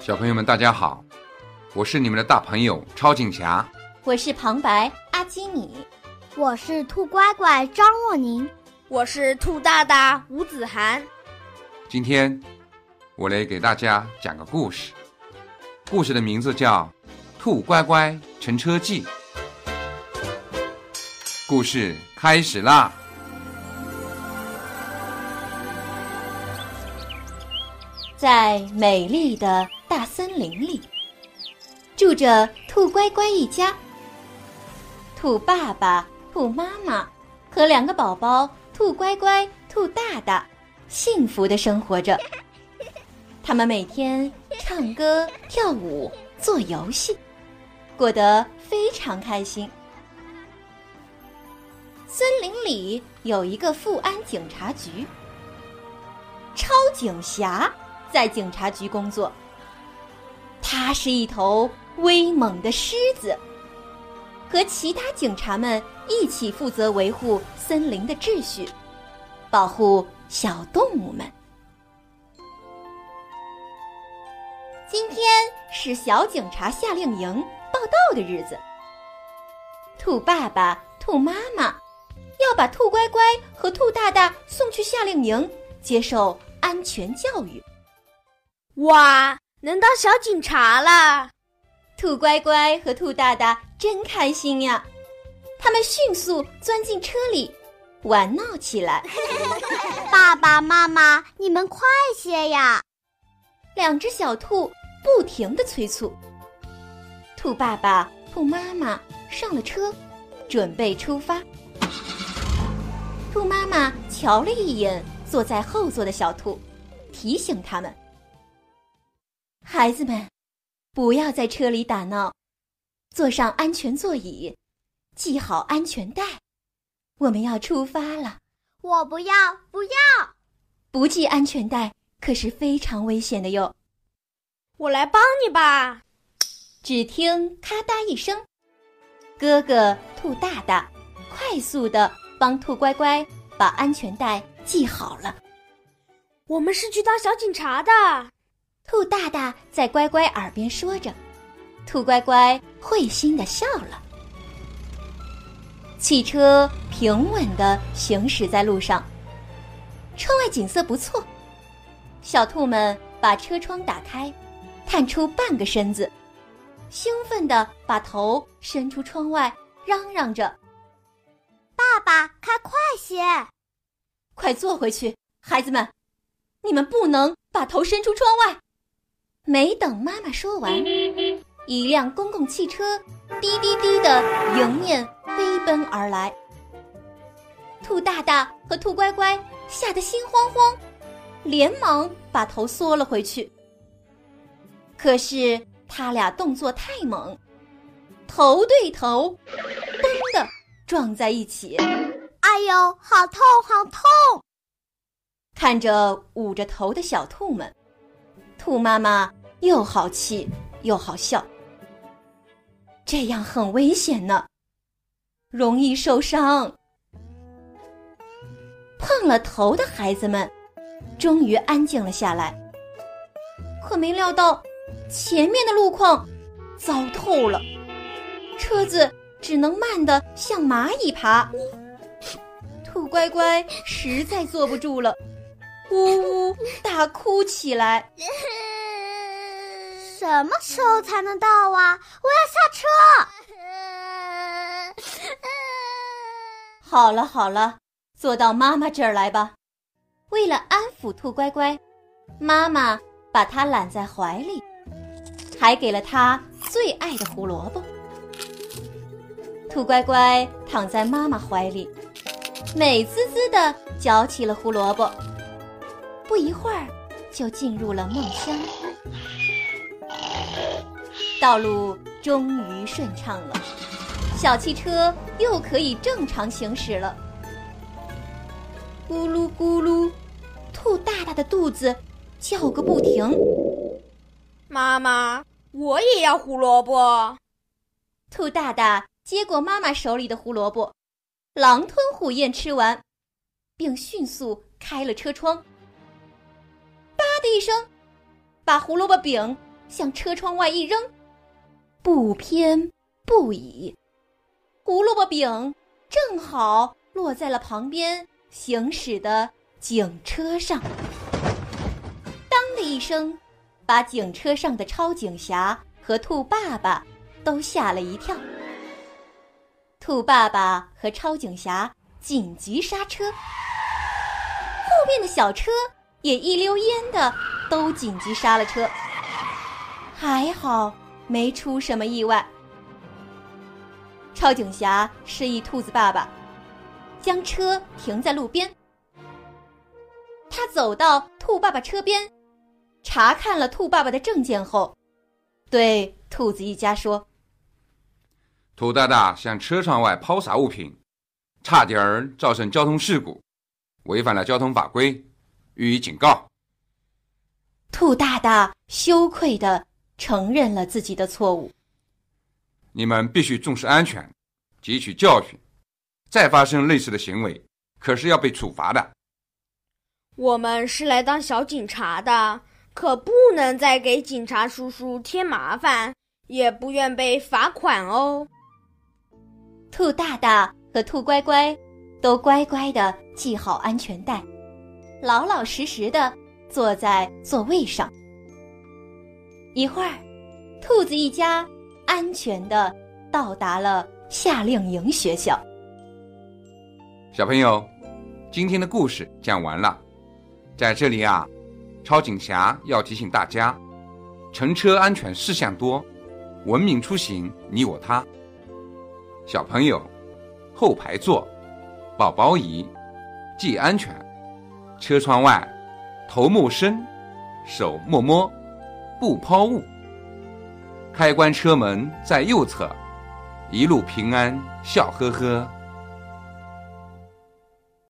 小朋友们，大家好，我是你们的大朋友超警侠，我是旁白阿基米，我是兔乖乖张若宁，我是兔大大吴子涵。今天我来给大家讲个故事，故事的名字叫《兔乖乖乘车记》。故事开始啦！在美丽的大森林里，住着兔乖乖一家。兔爸爸、兔妈妈和两个宝宝兔乖乖、兔大大，幸福的生活着。他们每天唱歌、跳舞、做游戏，过得非常开心。森林里有一个富安警察局，超警侠。在警察局工作，他是一头威猛的狮子，和其他警察们一起负责维护森林的秩序，保护小动物们。今天是小警察夏令营报道的日子，兔爸爸、兔妈妈要把兔乖乖和兔大大送去夏令营接受安全教育。哇，能当小警察了！兔乖乖和兔大大真开心呀！他们迅速钻进车里，玩闹起来。爸爸妈妈，你们快些呀！两只小兔不停的催促。兔爸爸、兔妈妈上了车，准备出发。兔妈妈瞧了一眼坐在后座的小兔，提醒他们。孩子们，不要在车里打闹，坐上安全座椅，系好安全带。我们要出发了。我不要，不要！不系安全带可是非常危险的哟。我来帮你吧。只听咔嗒一声，哥哥兔大大快速的帮兔乖乖把安全带系好了。我们是去当小警察的。兔大大在乖乖耳边说着，兔乖乖会心的笑了。汽车平稳的行驶在路上，窗外景色不错。小兔们把车窗打开，探出半个身子，兴奋的把头伸出窗外，嚷嚷着：“爸爸，开快些！快坐回去，孩子们，你们不能把头伸出窗外。”没等妈妈说完，一辆公共汽车滴滴滴的迎面飞奔而来。兔大大和兔乖乖吓得心慌慌，连忙把头缩了回去。可是他俩动作太猛，头对头，嘣的撞在一起。哎呦，好痛，好痛！看着捂着头的小兔们。兔妈妈又好气又好笑，这样很危险呢，容易受伤。碰了头的孩子们终于安静了下来，可没料到前面的路况糟透了，车子只能慢的像蚂蚁爬。兔乖乖实在坐不住了。呜呜大哭起来。什么时候才能到啊？我要下车。好了好了，坐到妈妈这儿来吧。为了安抚兔乖乖，妈妈把它揽在怀里，还给了它最爱的胡萝卜。兔乖乖躺在妈妈怀里，美滋滋的嚼起了胡萝卜。不一会儿，就进入了梦乡。道路终于顺畅了，小汽车又可以正常行驶了。咕噜咕噜，兔大大的肚子叫个不停。妈妈，我也要胡萝卜。兔大大接过妈妈手里的胡萝卜，狼吞虎咽吃完，并迅速开了车窗。的一声，把胡萝卜饼向车窗外一扔，不偏不倚，胡萝卜饼正好落在了旁边行驶的警车上。当的一声，把警车上的超警侠和兔爸爸都吓了一跳。兔爸爸和超警侠紧急刹车，后面的小车也一溜烟的都紧急刹了车。还好没出什么意外。超警侠示意兔子爸爸将车停在路边，他走到兔爸爸车边，查看了兔爸爸的证件后，对兔子一家说。兔大大向车窗外抛洒物品，差点儿造成交通事故，违反了交通法规，予以警告。兔大大羞愧地承认了自己的错误。你们必须重视安全，汲取教训，再发生类似的行为，可是要被处罚的。我们是来当小警察的，可不能再给警察叔叔添麻烦，也不愿被罚款哦。兔大大和兔乖乖都乖乖的系好安全带，老老实实的坐在座位上。一会儿，兔子一家安全的到达了夏令营学校。小朋友，今天的故事讲完了，在这里啊，超警侠要提醒大家，乘车安全事项多，文明出行你我他。小朋友，后排座，宝宝椅，系安全。车窗外，头目伸，手摸摸，不抛物。开关车门在右侧，一路平安，笑呵呵。